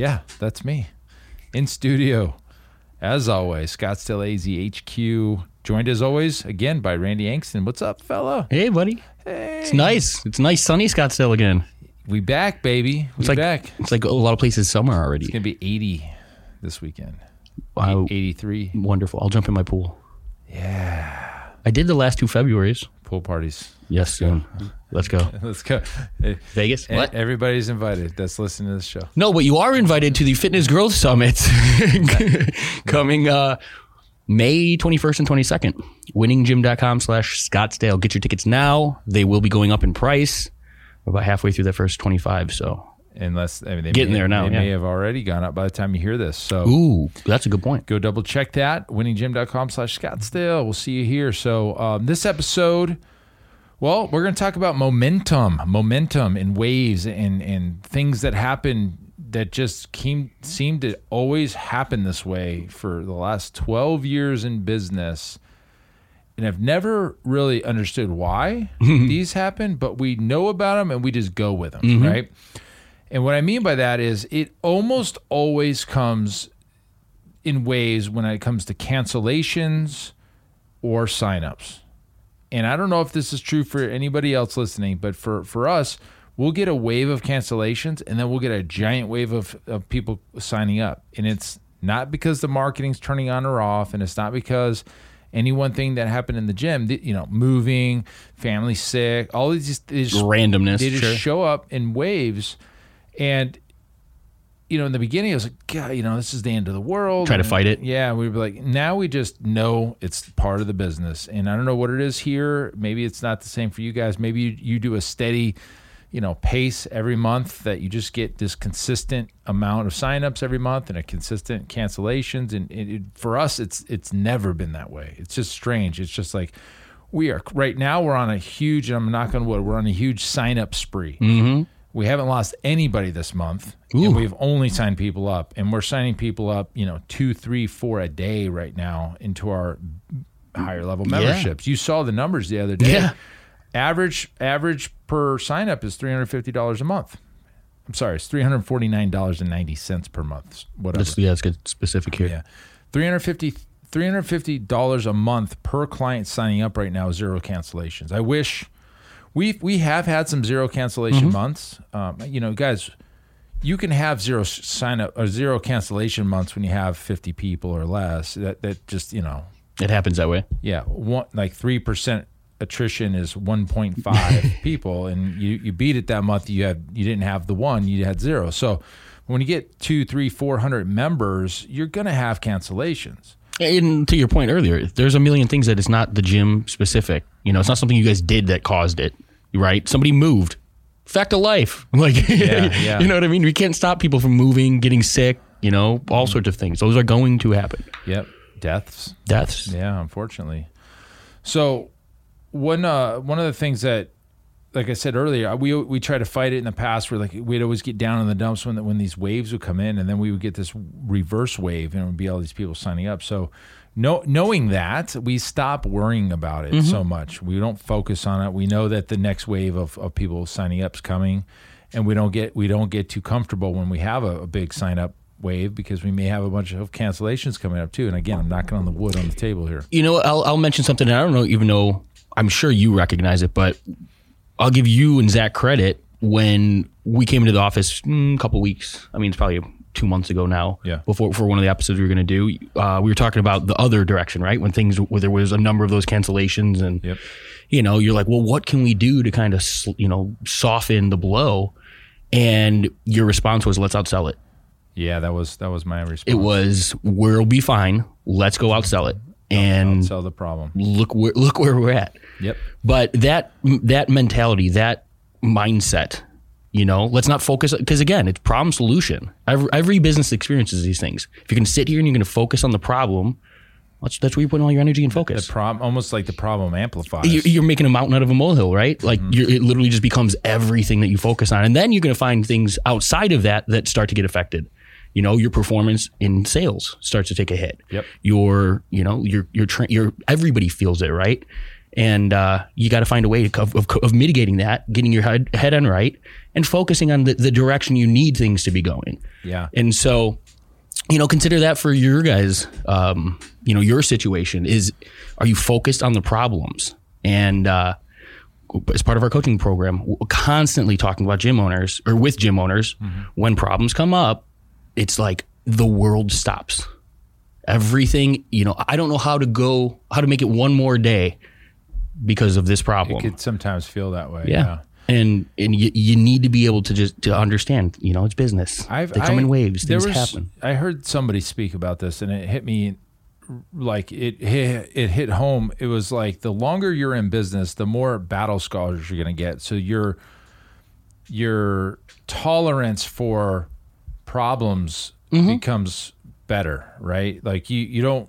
Yeah, that's me. In studio, as always, Scottsdale AZ HQ. Joined as always again by Randy Angston. What's up, fella? Hey, buddy. Hey. It's nice. It's nice sunny Scottsdale again. We back, baby. We It's like back. it's like a lot of places summer already. It's gonna be 80 this weekend. Wow, 83 wonderful. I'll jump in my pool. Yeah. I did the last two Februarys. pool parties. Yes, soon. Let's go. Let's go. Vegas. What? Everybody's invited that's listening to this show. No, but you are invited to the Fitness Growth Summit coming uh, May 21st and 22nd. Winninggym.com slash Scottsdale. Get your tickets now. They will be going up in price. About halfway through the first 25. So, Unless I mean, they Getting may, there now, They may have already gone up by the time you hear this. So ooh, that's a good point. go double check that winninggym.com slash scottsdale we'll see you here so um, this episode well we're going to talk about momentum momentum and waves and and things that happen that just came seem to always happen this way for the last 12 years in business and I've never really understood why these happen, but we know about them and we just go with them, right? And what I mean by that is it almost always comes in ways when it comes to cancellations or signups. And I don't know if this is true for anybody else listening, but for, for us, we'll get a wave of cancellations and then we'll get a giant wave of, of people signing up. And it's not because the marketing's turning on or off, and it's not because any one thing that happened in the gym, you know, moving, family sick, all these these Randomness. they just sure. show up in waves and you know in the beginning i was like god you know this is the end of the world. Try to And, fight it. yeah we'd be like now we just know it's part of the business. And i don't know what it is here. Maybe it's not the same for you guys. Maybe you, you do a steady you know pace every month that you just get this consistent amount of signups every month and a consistent cancellations. And it, it, for us it's it's never been that way. It's just strange. It's just like we are right now we're on a huge and i'm knocking on wood we're on a huge sign up spree. Mm-hmm. We haven't lost anybody this month, and we've only signed people up, and we're signing people up, you know, two, three, four a day right now into our higher level memberships. You saw the numbers the other day. Yeah. Average average per sign up is three hundred fifty dollars a month. I'm sorry, it's three hundred forty nine dollars and ninety cents per month. Whatever. That's, yeah, that's good specific here. Yeah. 350 $350 a month per client signing up right now, zero cancellations. I wish we we have had some zero cancellation months. Um, you know, guys, you can have zero sign up or zero cancellation months when you have 50 people or less. That that just, you know, It happens that way. yeah, one like 3% attrition is 1.5 people and you you beat it that month you had you didn't have the one, you had zero. So when you get two, three, four hundred members, you're gonna have cancellations. And to your point earlier, there's a million things that it's not the gym specific. You know, it's not something you guys did that caused it, right? Somebody moved. Fact of life. Like, yeah. you know what I mean? We can't stop people from moving, getting sick, you know, all sorts of things. Those are going to happen. Yep. Deaths. Deaths. Yeah, unfortunately. So one uh one of the things that like I said earlier, we we try to fight it in the past. Where like we'd always get down in the dumps when when these waves would come in, and then we would get this reverse wave, and it would be all these people signing up. So, no, knowing that, we stop worrying about it so mm-hmm. much. We don't focus on it. We know that the next wave of, of people signing up is coming, and we don't get we don't get too comfortable when we have a, a big sign up wave because we may have a bunch of cancellations coming up too. And again, I'm knocking on the wood on the table here. You know, I'll, I'll mention something. and I don't know, even though I'm sure you recognize it, but I'll give you and Zach credit when we came into the office mm, a couple weeks. I mean, it's probably two months ago now. Yeah. Before for one of the episodes we were going to do, uh, we were talking about the other direction, right? When things where there was a number of those cancellations, and Yep. you know, you're like, well, what can we do to kind of you know soften the blow? And your response was, let's outsell it. Yeah, that was that was my response. It was, we'll be fine. Let's go outsell it. And sell the problem. look where look where we're at. Yep. But that that mentality, that mindset, You know, let's not focus because again, it's problem solution. Every, every business experiences these things. If you're going to sit here and you're going to focus on the problem, that's, that's where you put all your energy and focus. The problem, almost like the problem amplifies. You're, you're making a mountain out of a molehill, right? Mm-hmm. Like you're, it literally just becomes everything that you focus on, and then you're going to find things outside of that that start to get affected. You know, your performance in sales starts to take a hit. Yep. Your, you know, your your tra- your everybody feels it, right? And uh, you got to find a way to, of, of, of mitigating that, getting your head, head on right, and focusing on the, the direction you need things to be going. Yeah. And so, you know, consider that for your guys. Um, you know, your situation is: are you focused on the problems? And uh, as part of our coaching program, we're constantly talking about gym owners or with gym owners. When problems come up, it's like the world stops. Everything, you know, I don't know how to go, how to make it one more day because of this problem. it could sometimes feel that way. yeah. And and you, you need to be able to just to understand, you know, it's business. I've, they come I- in waves. Things was- happen. I heard somebody speak about this, and it hit me like it hit, it hit home. It was like the longer you're in business, the more battle scars you're going to get. So your your tolerance for problems Mm-hmm. becomes better, right? Like you you don't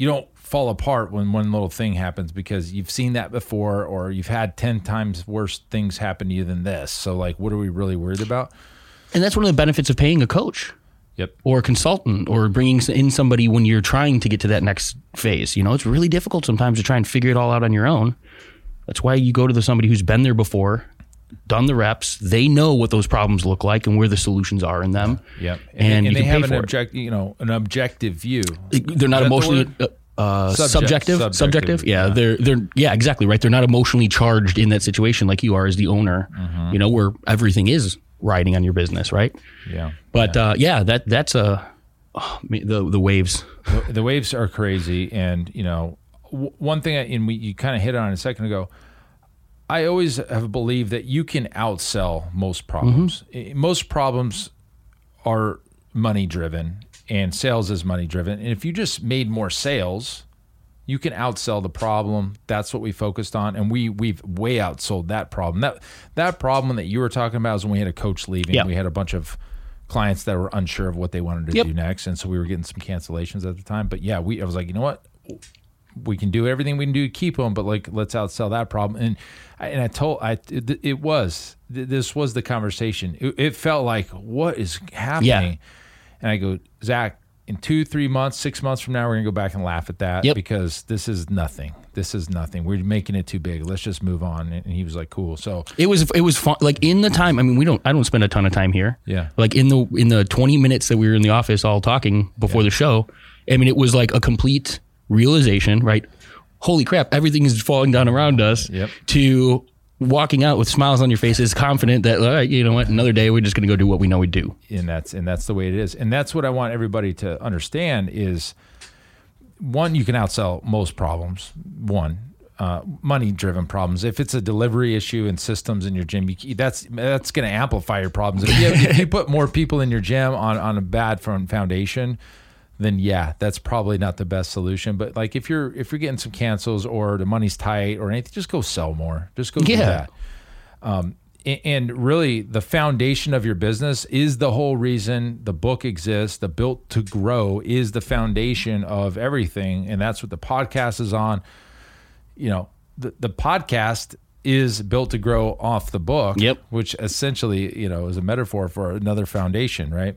you don't fall apart when one little thing happens because you've seen that before or you've had 10 times worse things happen to you than this. So like what are we really worried about? And that's one of the benefits of paying a coach Yep. or a consultant or bringing in somebody when you're trying to get to that next phase. You know, it's really difficult sometimes to try and figure it all out on your own. That's why you go to the somebody who's been there before, done the reps. They know what those problems look like and where the solutions are in them. Yep. And, and you they have an object, you know, an objective view. They're not that the emotionally uh, uh, Subject- subjective. subjective, Subjective. Yeah, yeah. they're they're yeah, exactly right. They're not emotionally charged in that situation like you are as the owner. Mm-hmm. You know, where everything is riding on your business, right? Yeah. But yeah, uh, yeah that that's a oh, the the waves. the, the waves are crazy, and you know, w- one thing, I, and we you kind of hit on a second ago. I always have believed that you can outsell most problems. Eh, Most problems are money driven, and sales is money driven. And if you just made more sales, you can outsell the problem. That's what we focused on, and we we've way outsold that problem. That that problem that you were talking about is when we had a coach leaving. Yeah. We had a bunch of clients that were unsure of what they wanted to Yep. do next, and so we were getting some cancellations at the time. But yeah, we I was like, you know what, we can do everything we can do to keep them, but like let's outsell that problem. And I, and I told I it, it was th- this was the conversation. It, it felt like what is happening, and I go Zach. In two, three months, six months from now, we're gonna go back and laugh at that Yep. because this is nothing. This is nothing. We're making it too big. Let's just move on. And he was like, "Cool." So It was it was fun. Like in the time, I mean, we don't. I don't spend a ton of time here. Yeah. Like in the in the twenty minutes that we were in the office all talking before the show, I mean, it was like a complete realization. Right. Holy crap! Everything is falling down around us. Yep. To walking out with smiles on your faces, confident that all right, you know what, another day we're just going to go do what we know we do. and that's and that's the way it is and that's what i want everybody to understand is one you can outsell most problems one uh, money driven problems if it's a delivery issue and systems in your gym you, that's that's going to amplify your problems if you, if you put more people in your gym on on a bad front foundation then yeah that's probably not the best solution. But like if you're if you're getting some cancels or the money's tight or anything just go sell more. Just go do Yeah. that. Um, a- and really the foundation of your business is the whole reason the book exists the built to grow is the foundation of everything and that's what the podcast is on. You know the, the podcast is built to grow off the book Yep. which essentially you know is a metaphor for another foundation right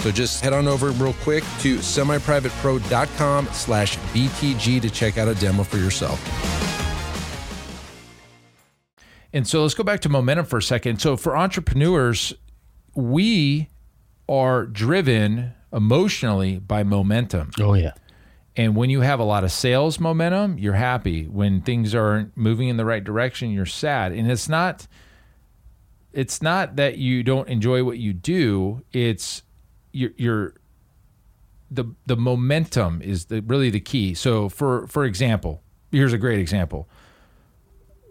So just head on over real quick to semiprivatepro.com slash BTG to check out a demo for yourself. And so let's go back to momentum for a second. So for entrepreneurs, we are driven emotionally by momentum. Oh yeah. And when you have a lot of sales momentum, you're happy. When things aren't moving in the right direction, you're sad. And it's not it's not that you don't enjoy what you do, it's you're, you're the the momentum is the, really the key. So for for example, here's a great example.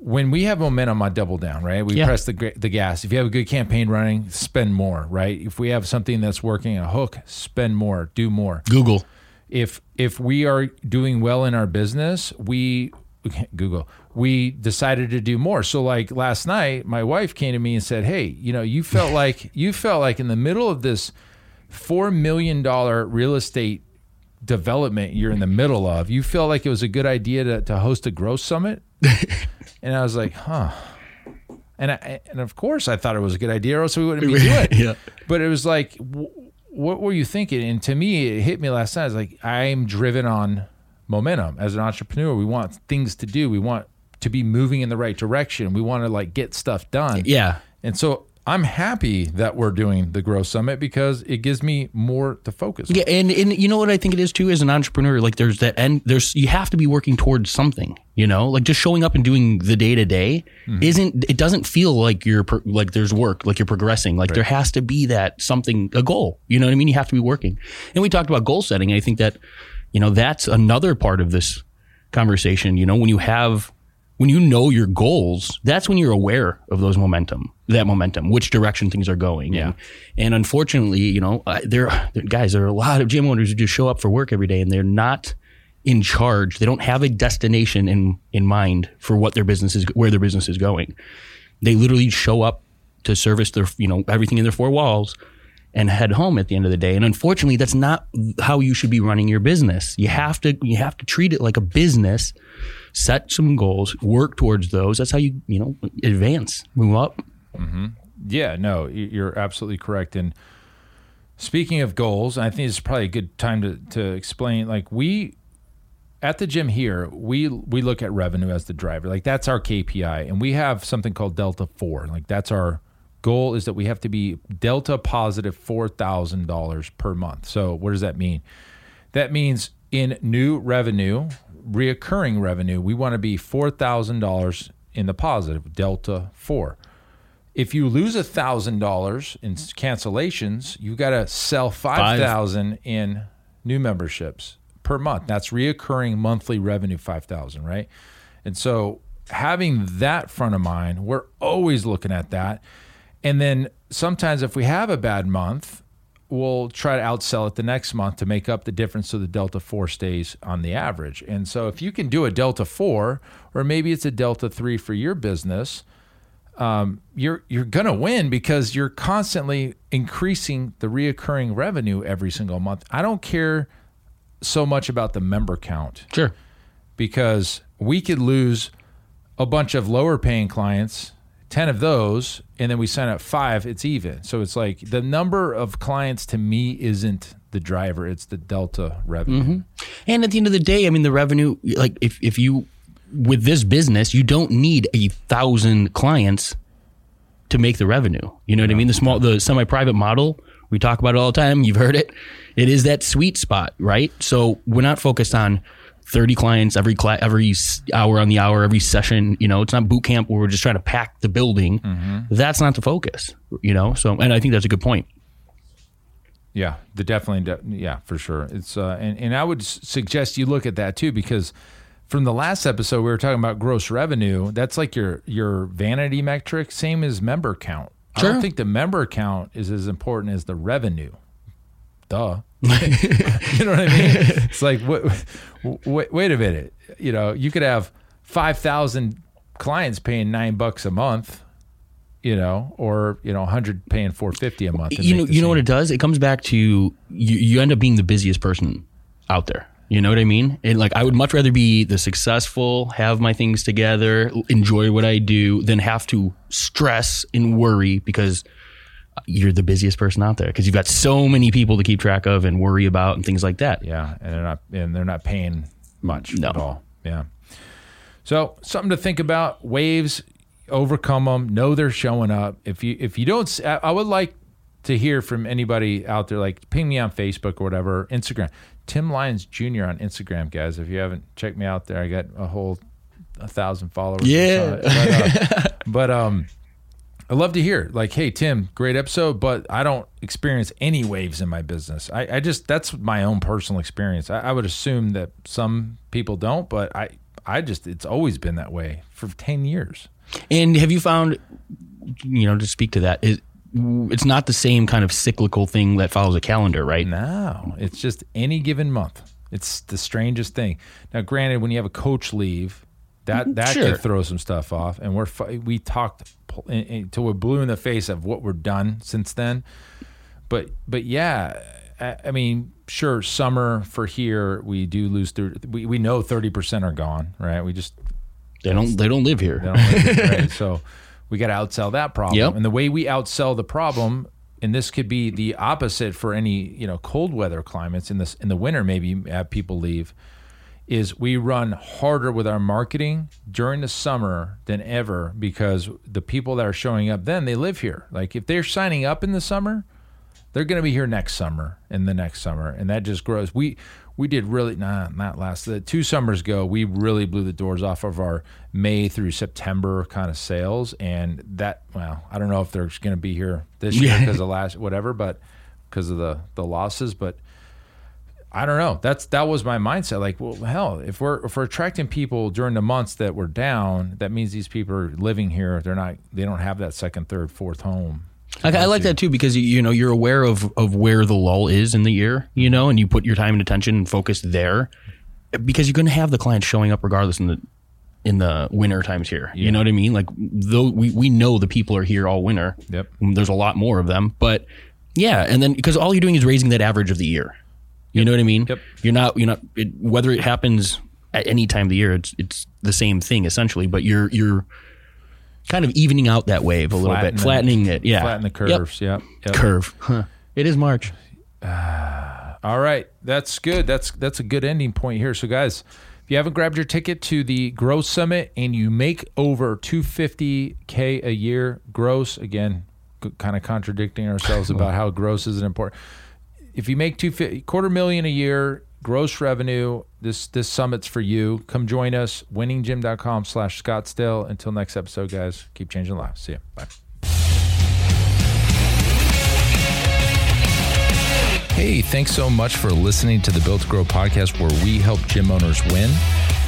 When we have momentum, I double down, right? We Yeah. press the the gas. If you have a good campaign running, spend more, right? If we have something that's working, a hook, spend more, do more Google. if if we are doing well in our business, we Google, we decided to do more. So like last night, my wife came to me and said, "Hey, you know, you felt like you felt like in the middle of this 4 million dollar real estate development you're in the middle of, you felt like it was a good idea to to host a growth summit?" and I was like, "Huh." And I, and of course I thought it was a good idea, or else we wouldn't be doing it. Yeah. But it was like, what were you thinking? And to me, it hit me last night. I was like, I'm driven on momentum as an entrepreneur. We want things to do. We want to be moving in the right direction. We want to like get stuff done. Yeah. And so I'm happy that we're doing the Growth Summit because it gives me more to focus. on. Yeah, and and you know what I think it is too as an entrepreneur, like there's that end there's you have to be working towards something, you know? Like just showing up and doing the day to day isn't it doesn't feel like you're pro- like there's work, like you're progressing. Like there has to be that something a goal. You know what I mean? You have to be working. And we talked about goal setting. I think that you know, that's another part of this conversation, you know, when you have when you know your goals, that's when you're aware of those momentum, that momentum, which direction things are going. Yeah. And, and unfortunately, you know, there, there, guys, there are a lot of gym owners who just show up for work every day and they're not in charge. They don't have a destination in, in mind for what their business is, where their business is going. They literally show up to service their, you know, everything in their four walls and head home at the end of the day. And unfortunately, that's not how you should be running your business. You have to you have to treat it like a business, set some goals, work towards those. That's how you, you know, advance, move up. Mm-hmm. Yeah, no, you're absolutely correct. And speaking of goals, I think it's probably a good time to, to explain. Like we at the gym here, we we look at revenue as the driver. Like that's our KPI, and we have something called Delta Four. Like that's our goal is that we have to be Delta positive four thousand dollars per month. So what does that mean? That means in new revenue, reoccurring revenue, we want to be four thousand dollars in the positive, Delta Four if you lose a thousand dollars in cancellations, you've got to sell five thousand in new memberships per month. That's reoccurring monthly revenue five thousand, right? And so having that front of mind, we're always looking at that. And then sometimes if we have a bad month, we'll try to outsell it the next month to make up the difference so the delta 4 stays on the average. And so if you can do a delta 4 or maybe it's a delta 3 for your business, um, you're you're gonna win because you're constantly increasing the reoccurring revenue every single month. I don't care so much about the member count Sure. because we could lose a bunch of lower paying clients, 10 of those, and then we sign up five, it's even. So it's like the number of clients to me isn't the driver, it's the delta revenue. And at the end of the day, I mean, the revenue, like if, if you, with this business, you don't need a thousand clients to make the revenue. You know what I mean? The small, the semi private model, we talk about it all the time. You've heard it. It is that sweet spot, right? So we're not focused on 30 clients every cla- every hour on the hour, every session. You know, it's not boot camp where we're just trying to pack the building. That's not the focus, you know? So, and I think that's a good point. Yeah, the definitely, de- yeah, for sure. It's uh, and and I would suggest you look at that too because from the last episode we were talking about gross revenue. That's like your your vanity metric, same as member count. I don't think the member count is as important as the revenue. Duh. you know what I mean? It's like wait, wait, wait a minute. You know, you could have five thousand clients paying nine bucks a month, you know, or you know, 100 paying 450 a month. you know you know what it does it comes back to you you end up being the busiest person out there you know what i mean and like i would much rather be the successful have my things together enjoy what i do than have to stress and worry because you're the busiest person out there because you've got so many people to keep track of and worry about and things like that Yeah, and they're not and they're not paying much No. at all. Yeah. So something to think about. Waves, overcome them. Know they're showing up. If you if you don't, I would like to hear from anybody out there. Like ping me on Facebook or whatever, Instagram. Tim Lyons Jr. on Instagram, guys. If you haven't checked me out there, I got a whole a thousand followers. Yeah. But, uh, but um. I love to hear like, hey Tim, great episode, but I don't experience any waves in my business. I, I just that's my own personal experience. I, I would assume that some people don't, but I I just it's always been that way for ten years. and have you found you know to speak to that is it's not the same kind of cyclical thing that follows a calendar right No, it's just any given month. It's the strangest thing. Now, granted, when you have a coach leave, that mm-hmm. that Sure. could throw some stuff off, and we're we talked pl- in- in- till we're blue in the face of what we're done since then. But but yeah, I, I mean, sure, summer for here we do lose. Thir- we we know thirty percent are gone, right? We just they don't they don't live here they don't live here, right? So we got to outsell that problem. Yep. And the way we outsell the problem, and this could be the opposite for any you know cold weather climates in this in the winter, maybe have people leave. Is we run harder with our marketing during the summer than ever because the people that are showing up then they live here. Like if they're signing up in the summer, they're going to be here next summer and the next summer, and that just grows. We we did really nah, not last the two summers ago. We really blew the doors off of our May through September kind of sales, and that well, I don't know if they're going to be here this year Yeah. because of last whatever, but because of the the losses, but. I don't know. That's that was my mindset. Like, well, hell, if we're if we're attracting people during the months that we're down, that means these people are living here. They're not. They don't have that second, third, fourth home. I, I like that too because you, you know you're aware of of where the lull is in the year, you know, and you put your time and attention and focus there because you're going to have the clients showing up regardless in the in the winter times here. You know what I mean? Like though we we know the people are here all winter. Yep. There's a lot more of them, but yeah, and then because all you're doing is raising that average of the year. You know what I mean? Yep. You're not you're not it, whether it happens at any time of the year, it's it's the same thing essentially, but you're you're kind of evening out that wave a little bit, flattening it. Yeah. Flatten the curves. Yep. yep. Curve. Huh. It is March. Uh, all right, that's good. That's that's a good ending point here. So, guys, if you haven't grabbed your ticket to the Growth Summit and you make over 250k a year gross, again, kind of contradicting ourselves about how gross isn't important. If you make two quarter million a year gross revenue, this this summit's for you. Come join us. Winninggym.com slash Scottsdale. Until next episode, guys. Keep changing lives. See you. Bye. Hey, thanks so much for listening to the Built to Grow podcast where we help gym owners win.